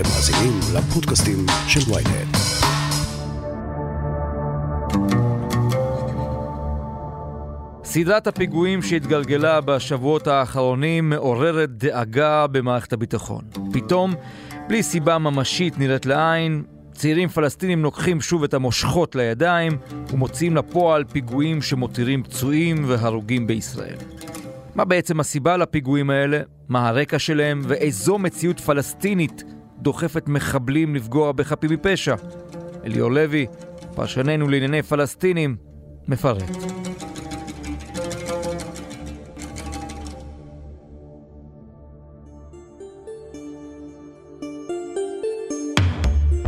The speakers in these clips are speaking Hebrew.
אתם מאזינים לפודקאסטים של ויינט. סדרת הפיגועים שהתגלגלה בשבועות האחרונים מעוררת דאגה במערכת הביטחון. פתאום, בלי סיבה ממשית נראית לעין, צעירים פלסטינים לוקחים שוב את המושכות לידיים ומוציאים לפועל פיגועים שמותירים פצועים והרוגים בישראל. מה בעצם הסיבה לפיגועים האלה? מה הרקע שלהם? ואיזו מציאות פלסטינית דוחפת מחבלים לפגוע בחפים מפשע? אליאור לוי, פרשננו לענייני פלסטינים, מפרט.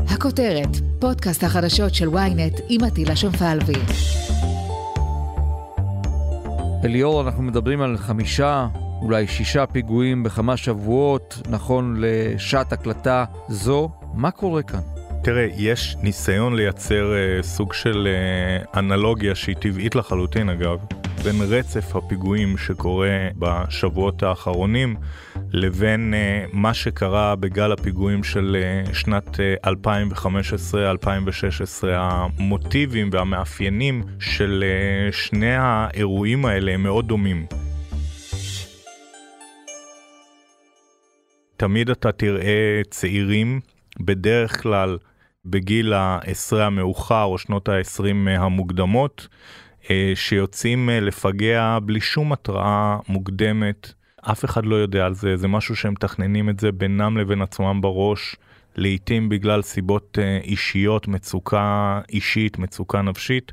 הכותרת, פודקאסט החדשות של ynet עם עטילה שומפלבי. אליאור, אנחנו מדברים על חמישה, אולי שישה פיגועים בכמה שבועות, נכון לשעת הקלטה זו. מה קורה כאן? תראה, יש ניסיון לייצר אה, סוג של אה, אנלוגיה שהיא טבעית לחלוטין אגב, בין רצף הפיגועים שקורה בשבועות האחרונים לבין אה, מה שקרה בגל הפיגועים של אה, שנת אה, 2015-2016. המוטיבים והמאפיינים של אה, שני האירועים האלה הם מאוד דומים. תמיד אתה תראה צעירים, בדרך כלל בגיל העשרה המאוחר או שנות העשרים המוקדמות, אה, שיוצאים אה, לפגע בלי שום התראה מוקדמת. אף אחד לא יודע על זה, זה משהו שהם מתכננים את זה בינם לבין עצמם בראש, לעתים בגלל סיבות אה, אישיות, מצוקה אישית, מצוקה נפשית.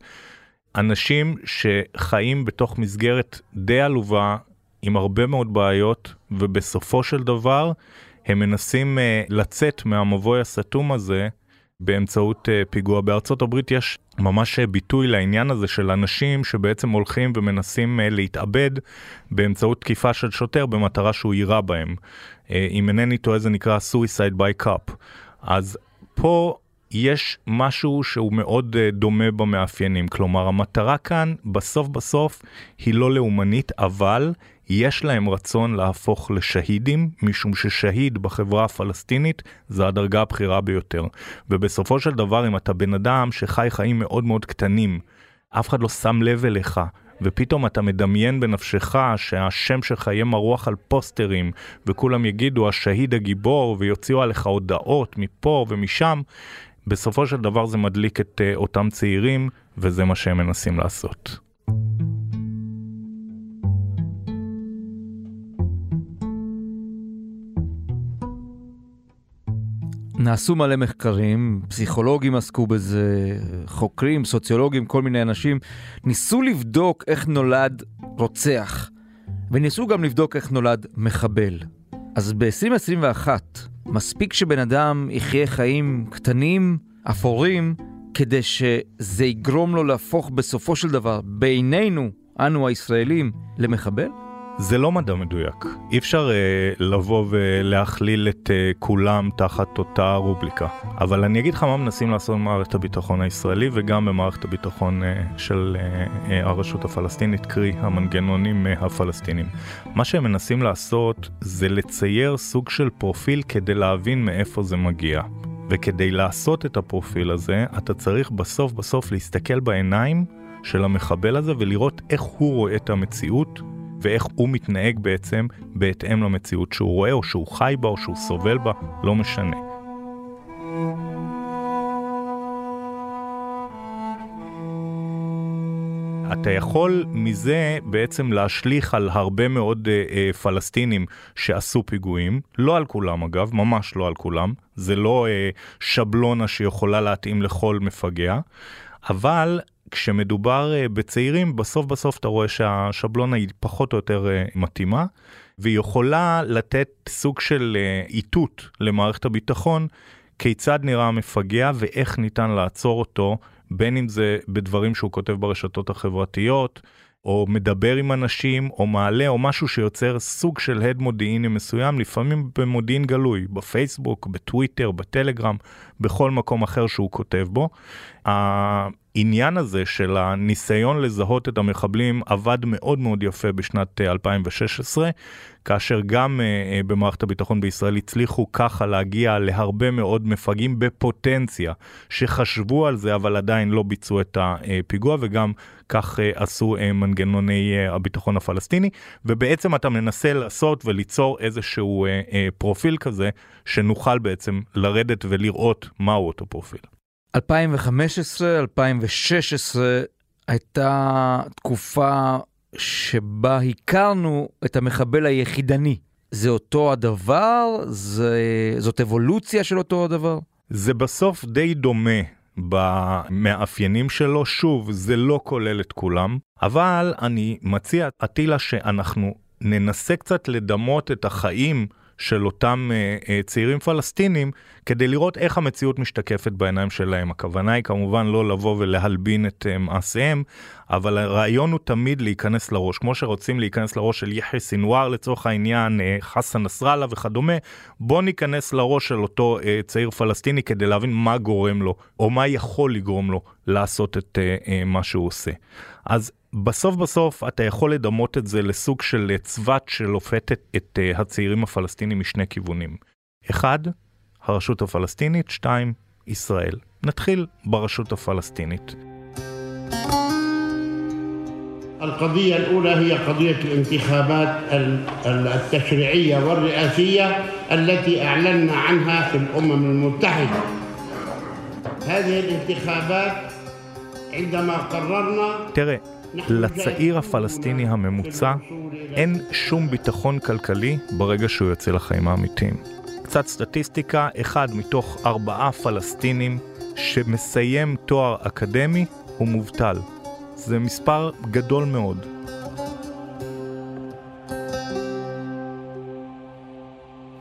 אנשים שחיים בתוך מסגרת די עלובה, עם הרבה מאוד בעיות, ובסופו של דבר הם מנסים לצאת מהמבוי הסתום הזה באמצעות uh, פיגוע. בארצות הברית יש ממש ביטוי לעניין הזה של אנשים שבעצם הולכים ומנסים uh, להתאבד באמצעות תקיפה של שוטר במטרה שהוא יירה בהם. Uh, אם אינני טועה זה נקרא suicide by cop. אז פה יש משהו שהוא מאוד uh, דומה במאפיינים, כלומר המטרה כאן בסוף בסוף היא לא לאומנית, אבל יש להם רצון להפוך לשהידים, משום ששהיד בחברה הפלסטינית זה הדרגה הבכירה ביותר. ובסופו של דבר, אם אתה בן אדם שחי חיים מאוד מאוד קטנים, אף אחד לא שם לב אליך, ופתאום אתה מדמיין בנפשך שהשם שלך יהיה מרוח על פוסטרים, וכולם יגידו השהיד הגיבור, ויוציאו עליך הודעות מפה ומשם, בסופו של דבר זה מדליק את uh, אותם צעירים, וזה מה שהם מנסים לעשות. נעשו מלא מחקרים, פסיכולוגים עסקו בזה, חוקרים, סוציולוגים, כל מיני אנשים, ניסו לבדוק איך נולד רוצח, וניסו גם לבדוק איך נולד מחבל. אז ב-2021, מספיק שבן אדם יחיה חיים קטנים, אפורים, כדי שזה יגרום לו להפוך בסופו של דבר, בינינו, אנו הישראלים, למחבל? זה לא מדע מדויק. אי אפשר uh, לבוא ולהכליל את uh, כולם תחת אותה רובליקה. אבל אני אגיד לך מה מנסים לעשות במערכת הביטחון הישראלי וגם במערכת הביטחון uh, של uh, uh, הרשות הפלסטינית, קרי המנגנונים uh, הפלסטינים. מה שהם מנסים לעשות זה לצייר סוג של פרופיל כדי להבין מאיפה זה מגיע. וכדי לעשות את הפרופיל הזה, אתה צריך בסוף בסוף להסתכל בעיניים של המחבל הזה ולראות איך הוא רואה את המציאות ואיך הוא מתנהג בעצם בהתאם למציאות שהוא רואה, או שהוא חי בה, או שהוא סובל בה, לא משנה. אתה יכול מזה בעצם להשליך על הרבה מאוד אה, אה, פלסטינים שעשו פיגועים, לא על כולם אגב, ממש לא על כולם, זה לא אה, שבלונה שיכולה להתאים לכל מפגע, אבל כשמדובר אה, בצעירים, בסוף בסוף אתה רואה שהשבלונה היא פחות או יותר אה, מתאימה, והיא יכולה לתת סוג של אה, איתות למערכת הביטחון, כיצד נראה המפגע ואיך ניתן לעצור אותו, בין אם זה בדברים שהוא כותב ברשתות החברתיות, או מדבר עם אנשים, או מעלה, או משהו שיוצר סוג של הד מודיעיני מסוים, לפעמים במודיעין גלוי, בפייסבוק, בטוויטר, בטלגרם, בכל מקום אחר שהוא כותב בו. העניין הזה של הניסיון לזהות את המחבלים עבד מאוד מאוד יפה בשנת 2016, כאשר גם uh, במערכת הביטחון בישראל הצליחו ככה להגיע להרבה מאוד מפגעים בפוטנציה שחשבו על זה אבל עדיין לא ביצעו את הפיגוע וגם כך uh, עשו uh, מנגנוני uh, הביטחון הפלסטיני ובעצם אתה מנסה לעשות וליצור איזשהו פרופיל כזה שנוכל בעצם לרדת ולראות מהו אותו פרופיל. 2015, 2016 הייתה תקופה שבה הכרנו את המחבל היחידני. זה אותו הדבר? זה... זאת אבולוציה של אותו הדבר? זה בסוף די דומה במאפיינים שלו. שוב, זה לא כולל את כולם, אבל אני מציע, אטילה, שאנחנו ננסה קצת לדמות את החיים של אותם uh, uh, צעירים פלסטינים כדי לראות איך המציאות משתקפת בעיניים שלהם. הכוונה היא כמובן לא לבוא ולהלבין את uh, מעשיהם, אבל הרעיון הוא תמיד להיכנס לראש. כמו שרוצים להיכנס לראש של יחיא סינואר לצורך העניין, uh, חסן נסראללה וכדומה, בוא ניכנס לראש של אותו uh, צעיר פלסטיני כדי להבין מה גורם לו, או מה יכול לגרום לו לעשות את uh, מה שהוא עושה. אז בסוף בסוף אתה יכול לדמות את זה לסוג של צבת שלופתת את הצעירים הפלסטינים משני כיוונים. אחד, הרשות הפלסטינית, שתיים, ישראל. נתחיל ברשות הפלסטינית. القضية الأولى هي قضية الانتخابات التشريعية والرئاسية التي أعلنا عنها في الأمم المتحدة هذه الانتخابات عندما قررنا תראה, לצעיר הפלסטיני הממוצע אין שום ביטחון כלכלי ברגע שהוא יוצא לחיים האמיתיים. קצת סטטיסטיקה, אחד מתוך ארבעה פלסטינים שמסיים תואר אקדמי הוא מובטל. זה מספר גדול מאוד.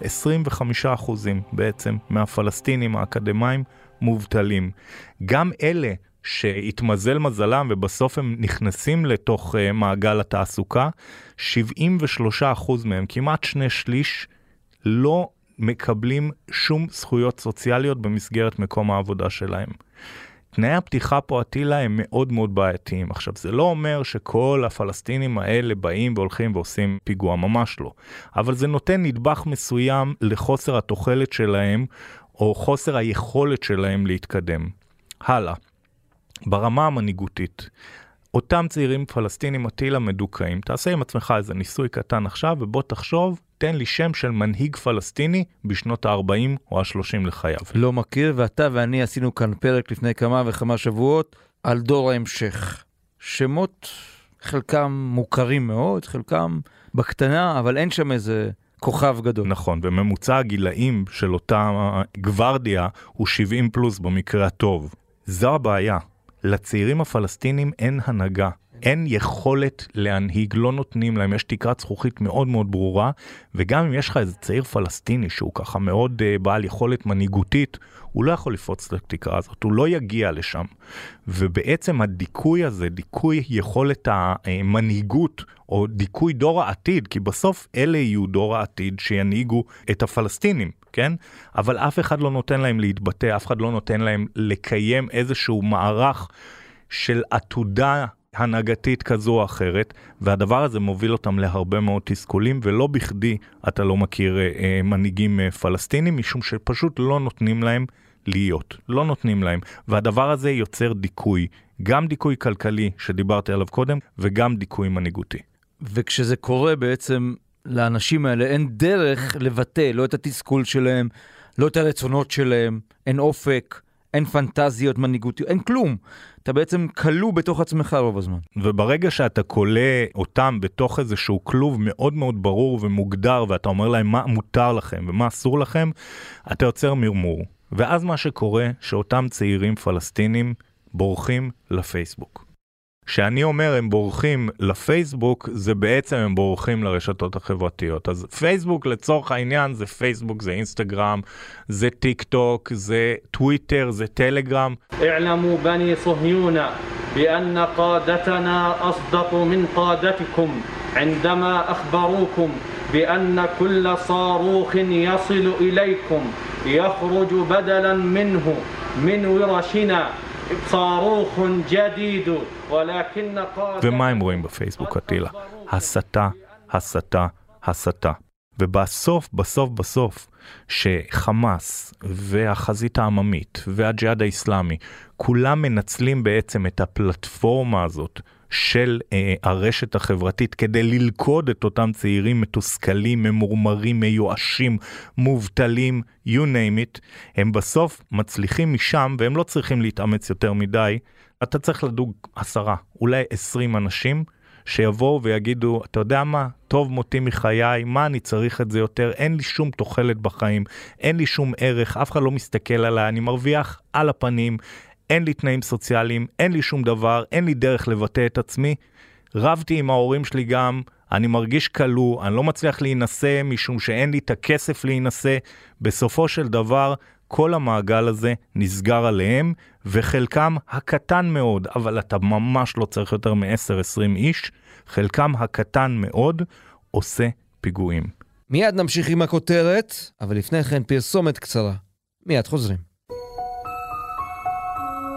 עשרים וחמישה אחוזים בעצם מהפלסטינים האקדמאים מובטלים. גם אלה שהתמזל מזלם ובסוף הם נכנסים לתוך uh, מעגל התעסוקה, 73% מהם, כמעט שני שליש, לא מקבלים שום זכויות סוציאליות במסגרת מקום העבודה שלהם. תנאי הפתיחה פה אטילה הם מאוד מאוד בעייתיים. עכשיו, זה לא אומר שכל הפלסטינים האלה באים והולכים ועושים פיגוע, ממש לא. אבל זה נותן נדבך מסוים לחוסר התוחלת שלהם, או חוסר היכולת שלהם להתקדם. הלאה. ברמה המנהיגותית, אותם צעירים פלסטינים אטילה מדוכאים, תעשה עם עצמך איזה ניסוי קטן עכשיו ובוא תחשוב, תן לי שם של מנהיג פלסטיני בשנות ה-40 או ה-30 לחייו. לא מכיר, ואתה ואני עשינו כאן פרק לפני כמה וכמה שבועות על דור ההמשך. שמות, חלקם מוכרים מאוד, חלקם בקטנה, אבל אין שם איזה כוכב גדול. נכון, וממוצע הגילאים של אותה גוורדיה הוא 70 פלוס במקרה הטוב. זו הבעיה. לצעירים הפלסטינים אין הנהגה, אין יכולת להנהיג, לא נותנים להם, יש תקרת זכוכית מאוד מאוד ברורה, וגם אם יש לך איזה צעיר פלסטיני שהוא ככה מאוד uh, בעל יכולת מנהיגותית, הוא לא יכול לפרוץ את התקרה הזאת, הוא לא יגיע לשם. ובעצם הדיכוי הזה, דיכוי יכולת המנהיגות, או דיכוי דור העתיד, כי בסוף אלה יהיו דור העתיד שינהיגו את הפלסטינים. כן? אבל אף אחד לא נותן להם להתבטא, אף אחד לא נותן להם לקיים איזשהו מערך של עתודה הנהגתית כזו או אחרת, והדבר הזה מוביל אותם להרבה מאוד תסכולים, ולא בכדי אתה לא מכיר אה, אה, מנהיגים אה, פלסטינים, משום שפשוט לא נותנים להם להיות, לא נותנים להם, והדבר הזה יוצר דיכוי, גם דיכוי כלכלי שדיברתי עליו קודם, וגם דיכוי מנהיגותי. וכשזה קורה בעצם לאנשים האלה אין דרך לבטא לא את התסכול שלהם, לא את הרצונות שלהם, אין אופק, אין פנטזיות מנהיגותיות, אין כלום. אתה בעצם כלוא בתוך עצמך רוב הזמן. וברגע שאתה כולא אותם בתוך איזשהו כלוב מאוד מאוד ברור ומוגדר, ואתה אומר להם מה מותר לכם ומה אסור לכם, אתה יוצר מרמור. ואז מה שקורה, שאותם צעירים פלסטינים בורחים לפייסבוק. כשאני אומר הם בורחים לפייסבוק, זה בעצם הם בורחים לרשתות החברתיות. אז פייסבוק לצורך העניין זה פייסבוק, זה אינסטגרם, זה טיק טוק, זה טוויטר, זה טלגרם. اعلموا بني صهيون بأن قادتنا أصدق من قادتكم عندما أخبروكم بأن كل صاروخ يصل إليكم يخرج بدلا منه من ورشنا ומה הם רואים בפייסבוק, אטילה? הסתה, הסתה, הסתה. ובסוף, בסוף, בסוף, שחמאס והחזית העממית והג'יהאד האיסלאמי, כולם מנצלים בעצם את הפלטפורמה הזאת של אה, הרשת החברתית כדי ללכוד את אותם צעירים מתוסכלים, ממורמרים, מיואשים, מובטלים, you name it, הם בסוף מצליחים משם והם לא צריכים להתאמץ יותר מדי. אתה צריך לדוג עשרה, אולי עשרים אנשים שיבואו ויגידו, אתה יודע מה, טוב מותי מחיי, מה אני צריך את זה יותר, אין לי שום תוחלת בחיים, אין לי שום ערך, אף אחד לא מסתכל עליי, אני מרוויח על הפנים, אין לי תנאים סוציאליים, אין לי שום דבר, אין לי דרך לבטא את עצמי. רבתי עם ההורים שלי גם, אני מרגיש כלוא, אני לא מצליח להינשא משום שאין לי את הכסף להינשא. בסופו של דבר, כל המעגל הזה נסגר עליהם, וחלקם הקטן מאוד, אבל אתה ממש לא צריך יותר מ-10-20 איש, חלקם הקטן מאוד עושה פיגועים. מיד נמשיך עם הכותרת, אבל לפני כן פרסומת קצרה. מיד חוזרים.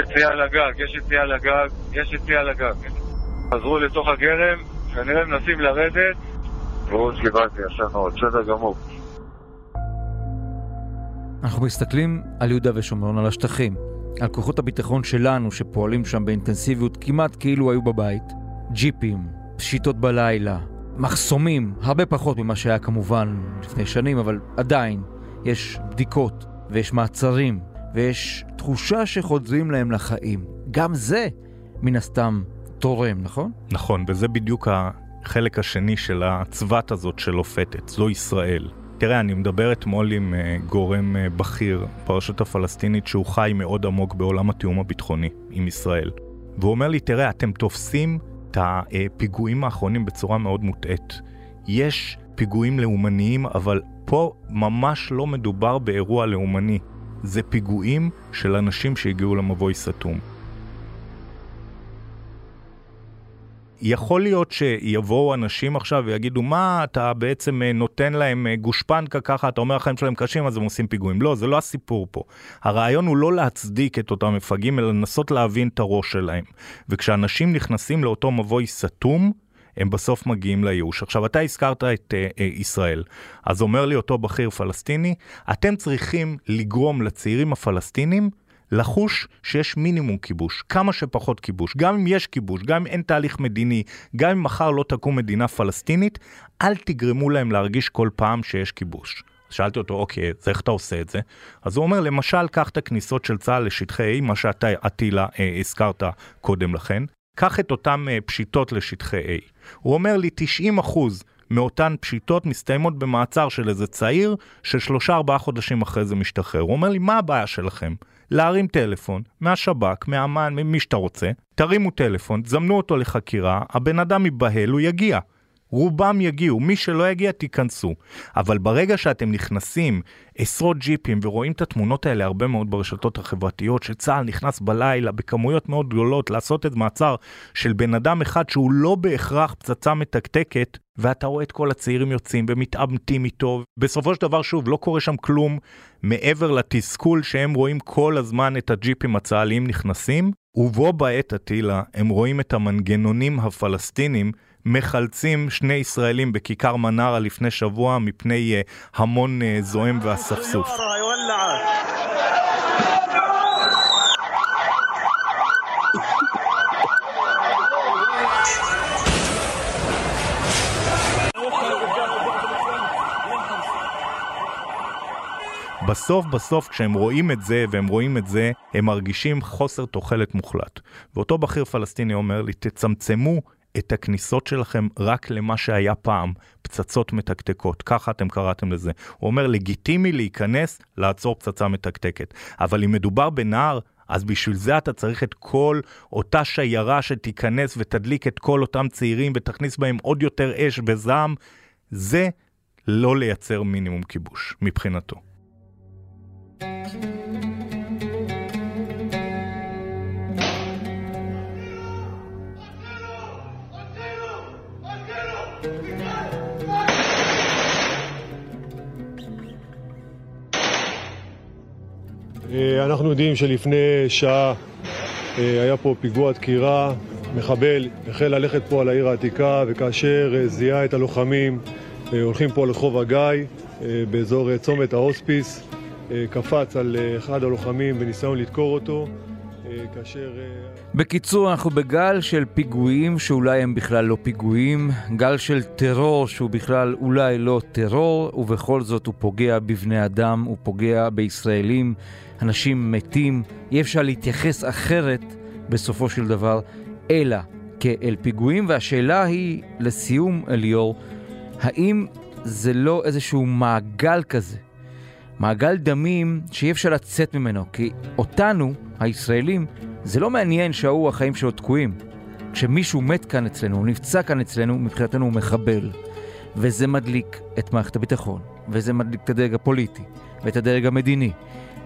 יציאה לגג, יש יציאה לגג, יש יציאה לגג. חזרו לתוך הגרם, כנראה מנסים לרדת. ברור שקיבלתי, ישר מאוד, בסדר גמור. אנחנו מסתכלים על יהודה ושומרון, על השטחים, על כוחות הביטחון שלנו שפועלים שם באינטנסיביות כמעט כאילו היו בבית. ג'יפים, פשיטות בלילה, מחסומים, הרבה פחות ממה שהיה כמובן לפני שנים, אבל עדיין יש בדיקות ויש מעצרים ויש תחושה שחוזרים להם לחיים. גם זה, מן הסתם, תורם, נכון? נכון, וזה בדיוק החלק השני של הצבת הזאת של אופטת, זו ישראל. תראה, אני מדבר אתמול עם uh, גורם uh, בכיר ברשות הפלסטינית שהוא חי מאוד עמוק בעולם התיאום הביטחוני עם ישראל. והוא אומר לי, תראה, אתם תופסים את הפיגועים האחרונים בצורה מאוד מוטעית. יש פיגועים לאומניים, אבל פה ממש לא מדובר באירוע לאומני. זה פיגועים של אנשים שהגיעו למבוי סתום. יכול להיות שיבואו אנשים עכשיו ויגידו, מה אתה בעצם אה, נותן להם אה, גושפנקה ככה, אתה אומר החיים שלהם קשים אז הם עושים פיגועים. לא, זה לא הסיפור פה. הרעיון הוא לא להצדיק את אותם מפגעים, אלא לנסות להבין את הראש שלהם. וכשאנשים נכנסים לאותו מבוי סתום, הם בסוף מגיעים לייאוש. עכשיו, אתה הזכרת את uh, uh, ישראל, אז אומר לי אותו בכיר פלסטיני, אתם צריכים לגרום לצעירים הפלסטינים לחוש שיש מינימום כיבוש, כמה שפחות כיבוש. גם אם יש כיבוש, גם אם אין תהליך מדיני, גם אם מחר לא תקום מדינה פלסטינית, אל תגרמו להם להרגיש כל פעם שיש כיבוש. שאלתי אותו, אוקיי, אז איך אתה עושה את זה? אז הוא אומר, למשל, קח את הכניסות של צה"ל לשטחי A, מה שאתה, עטילה, אה, הזכרת קודם לכן, קח את אותן אה, פשיטות לשטחי A. הוא אומר לי 90% מאותן פשיטות מסתיימות במעצר של איזה צעיר ששלושה ארבעה חודשים אחרי זה משתחרר. הוא אומר לי, מה הבעיה שלכם? להרים טלפון מהשב"כ, מהאמן, ממי שאתה רוצה, תרימו טלפון, תזמנו אותו לחקירה, הבן אדם ייבהל, הוא יגיע. רובם יגיעו, מי שלא יגיע תיכנסו. אבל ברגע שאתם נכנסים עשרות ג'יפים ורואים את התמונות האלה הרבה מאוד ברשתות החברתיות, שצה"ל נכנס בלילה בכמויות מאוד גדולות לעשות את מעצר של בן אדם אחד שהוא לא בהכרח פצצה מתקתקת, ואתה רואה את כל הצעירים יוצאים ומתעמתים איתו. בסופו של דבר, שוב, לא קורה שם כלום מעבר לתסכול שהם רואים כל הזמן את הג'יפים הצה"ליים נכנסים, ובו בעת עטילה הם רואים את המנגנונים הפלסטינים מחלצים שני ישראלים בכיכר מנרה לפני שבוע מפני uh, המון uh, זועם ואספסוף. בסוף בסוף כשהם רואים את זה והם רואים את זה, הם מרגישים חוסר תוחלת מוחלט. ואותו בכיר פלסטיני אומר לי, תצמצמו את הכניסות שלכם רק למה שהיה פעם, פצצות מתקתקות, ככה אתם קראתם לזה. הוא אומר, לגיטימי להיכנס, לעצור פצצה מתקתקת. אבל אם מדובר בנער, אז בשביל זה אתה צריך את כל אותה שיירה שתיכנס ותדליק את כל אותם צעירים ותכניס בהם עוד יותר אש וזעם. זה לא לייצר מינימום כיבוש, מבחינתו. אנחנו יודעים שלפני שעה אה, היה פה פיגוע דקירה, מחבל החל ללכת פה על העיר העתיקה וכאשר אה, זיהה את הלוחמים הולכים פה לרחוב הגיא באזור צומת ההוספיס קפץ על אחד הלוחמים בניסיון לדקור אותו כאשר... בקיצור, אנחנו בגל של פיגועים שאולי הם בכלל לא פיגועים, גל של טרור שהוא בכלל אולי לא טרור, ובכל זאת הוא פוגע בבני אדם, הוא פוגע בישראלים. אנשים מתים, אי אפשר להתייחס אחרת בסופו של דבר, אלא כאל פיגועים, והשאלה היא, לסיום, אליאור, האם זה לא איזשהו מעגל כזה, מעגל דמים שאי אפשר לצאת ממנו, כי אותנו, הישראלים, זה לא מעניין שההוא החיים שלו תקועים. כשמישהו מת כאן אצלנו, הוא נפצע כאן אצלנו, מבחינתנו הוא מחבל. וזה מדליק את מערכת הביטחון, וזה מדליק את הדרג הפוליטי, ואת הדרג המדיני,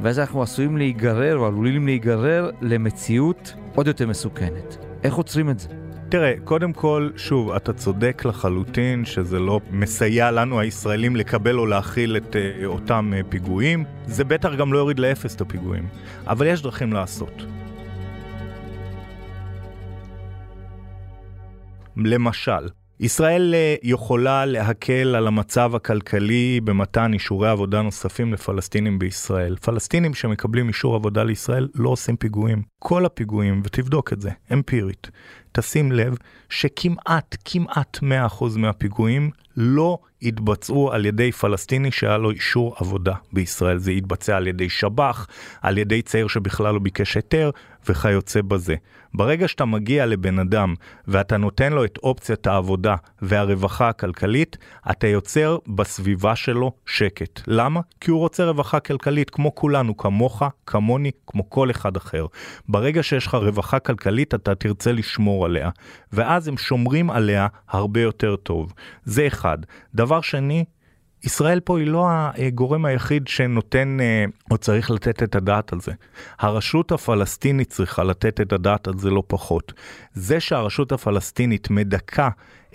ואז אנחנו עשויים להיגרר, או עלולים להיגרר, למציאות עוד יותר מסוכנת. איך עוצרים את זה? תראה, קודם כל, שוב, אתה צודק לחלוטין שזה לא מסייע לנו הישראלים לקבל או להכיל את uh, אותם uh, פיגועים. זה בטח גם לא יוריד לאפס את הפיגועים. אבל יש דרכים לעשות. למשל, ישראל אה, יכולה להקל על המצב הכלכלי במתן אישורי עבודה נוספים לפלסטינים בישראל. פלסטינים שמקבלים אישור עבודה לישראל לא עושים פיגועים. כל הפיגועים, ותבדוק את זה, אמפירית, תשים לב שכמעט, כמעט 100% מהפיגועים לא יתבצעו על ידי פלסטיני שהיה לו אישור עבודה בישראל. זה יתבצע על ידי שב"ח, על ידי צעיר שבכלל לא ביקש היתר וכיוצא בזה. ברגע שאתה מגיע לבן אדם ואתה נותן לו את אופציית העבודה והרווחה הכלכלית, אתה יוצר בסביבה שלו שקט. למה? כי הוא רוצה רווחה כלכלית כמו כולנו, כמוך, כמוני, כמו כל אחד אחר. ברגע שיש לך רווחה כלכלית אתה תרצה לשמור עליה, ואז הם שומרים עליה הרבה יותר טוב. זה אחד. דבר שני, ישראל פה היא לא הגורם היחיד שנותן אה, או צריך לתת את הדעת על זה. הרשות הפלסטינית צריכה לתת את הדעת על זה לא פחות. זה שהרשות הפלסטינית מדכא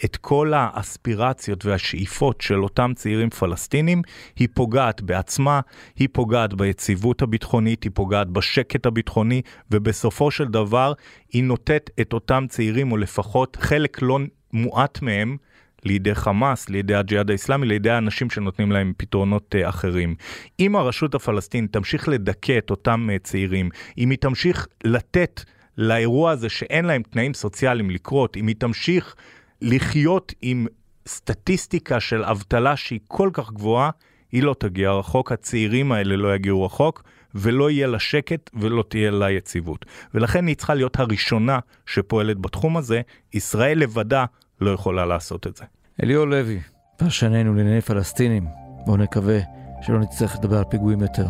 את כל האספירציות והשאיפות של אותם צעירים פלסטינים, היא פוגעת בעצמה, היא פוגעת ביציבות הביטחונית, היא פוגעת בשקט הביטחוני, ובסופו של דבר היא נותנת את אותם צעירים, או לפחות חלק לא מועט מהם, לידי חמאס, לידי הג'יהאד האיסלאמי, לידי האנשים שנותנים להם פתרונות uh, אחרים. אם הרשות הפלסטינית תמשיך לדכא את אותם uh, צעירים, אם היא תמשיך לתת לאירוע הזה שאין להם תנאים סוציאליים לקרות, אם היא תמשיך לחיות עם סטטיסטיקה של אבטלה שהיא כל כך גבוהה, היא לא תגיע רחוק, הצעירים האלה לא יגיעו רחוק, ולא יהיה לה שקט ולא תהיה לה יציבות. ולכן היא צריכה להיות הראשונה שפועלת בתחום הזה, ישראל לבדה לא יכולה לעשות את זה. אליאור לוי, פרשננו לענייני פלסטינים, בואו נקווה שלא נצטרך לדבר על פיגועים יותר.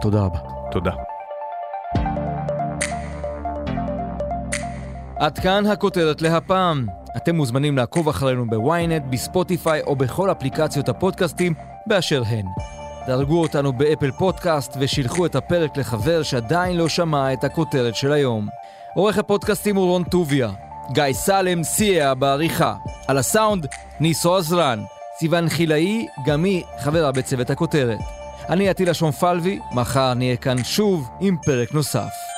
תודה רבה. תודה. עד כאן הכותרת להפעם. אתם מוזמנים לעקוב אחרינו בוויינט, בספוטיפיי או בכל אפליקציות הפודקאסטים באשר הן. דרגו אותנו באפל פודקאסט ושילחו את הפרק לחבר שעדיין לא שמע את הכותרת של היום. עורך הפודקאסטים הוא רון טוביה, גיא סלם סייע בעריכה. על הסאונד, ניסו עזרן. סיון חילאי, גם היא חברה בצוות הכותרת. אני עטילה שומפלבי, מחר נהיה כאן שוב עם פרק נוסף.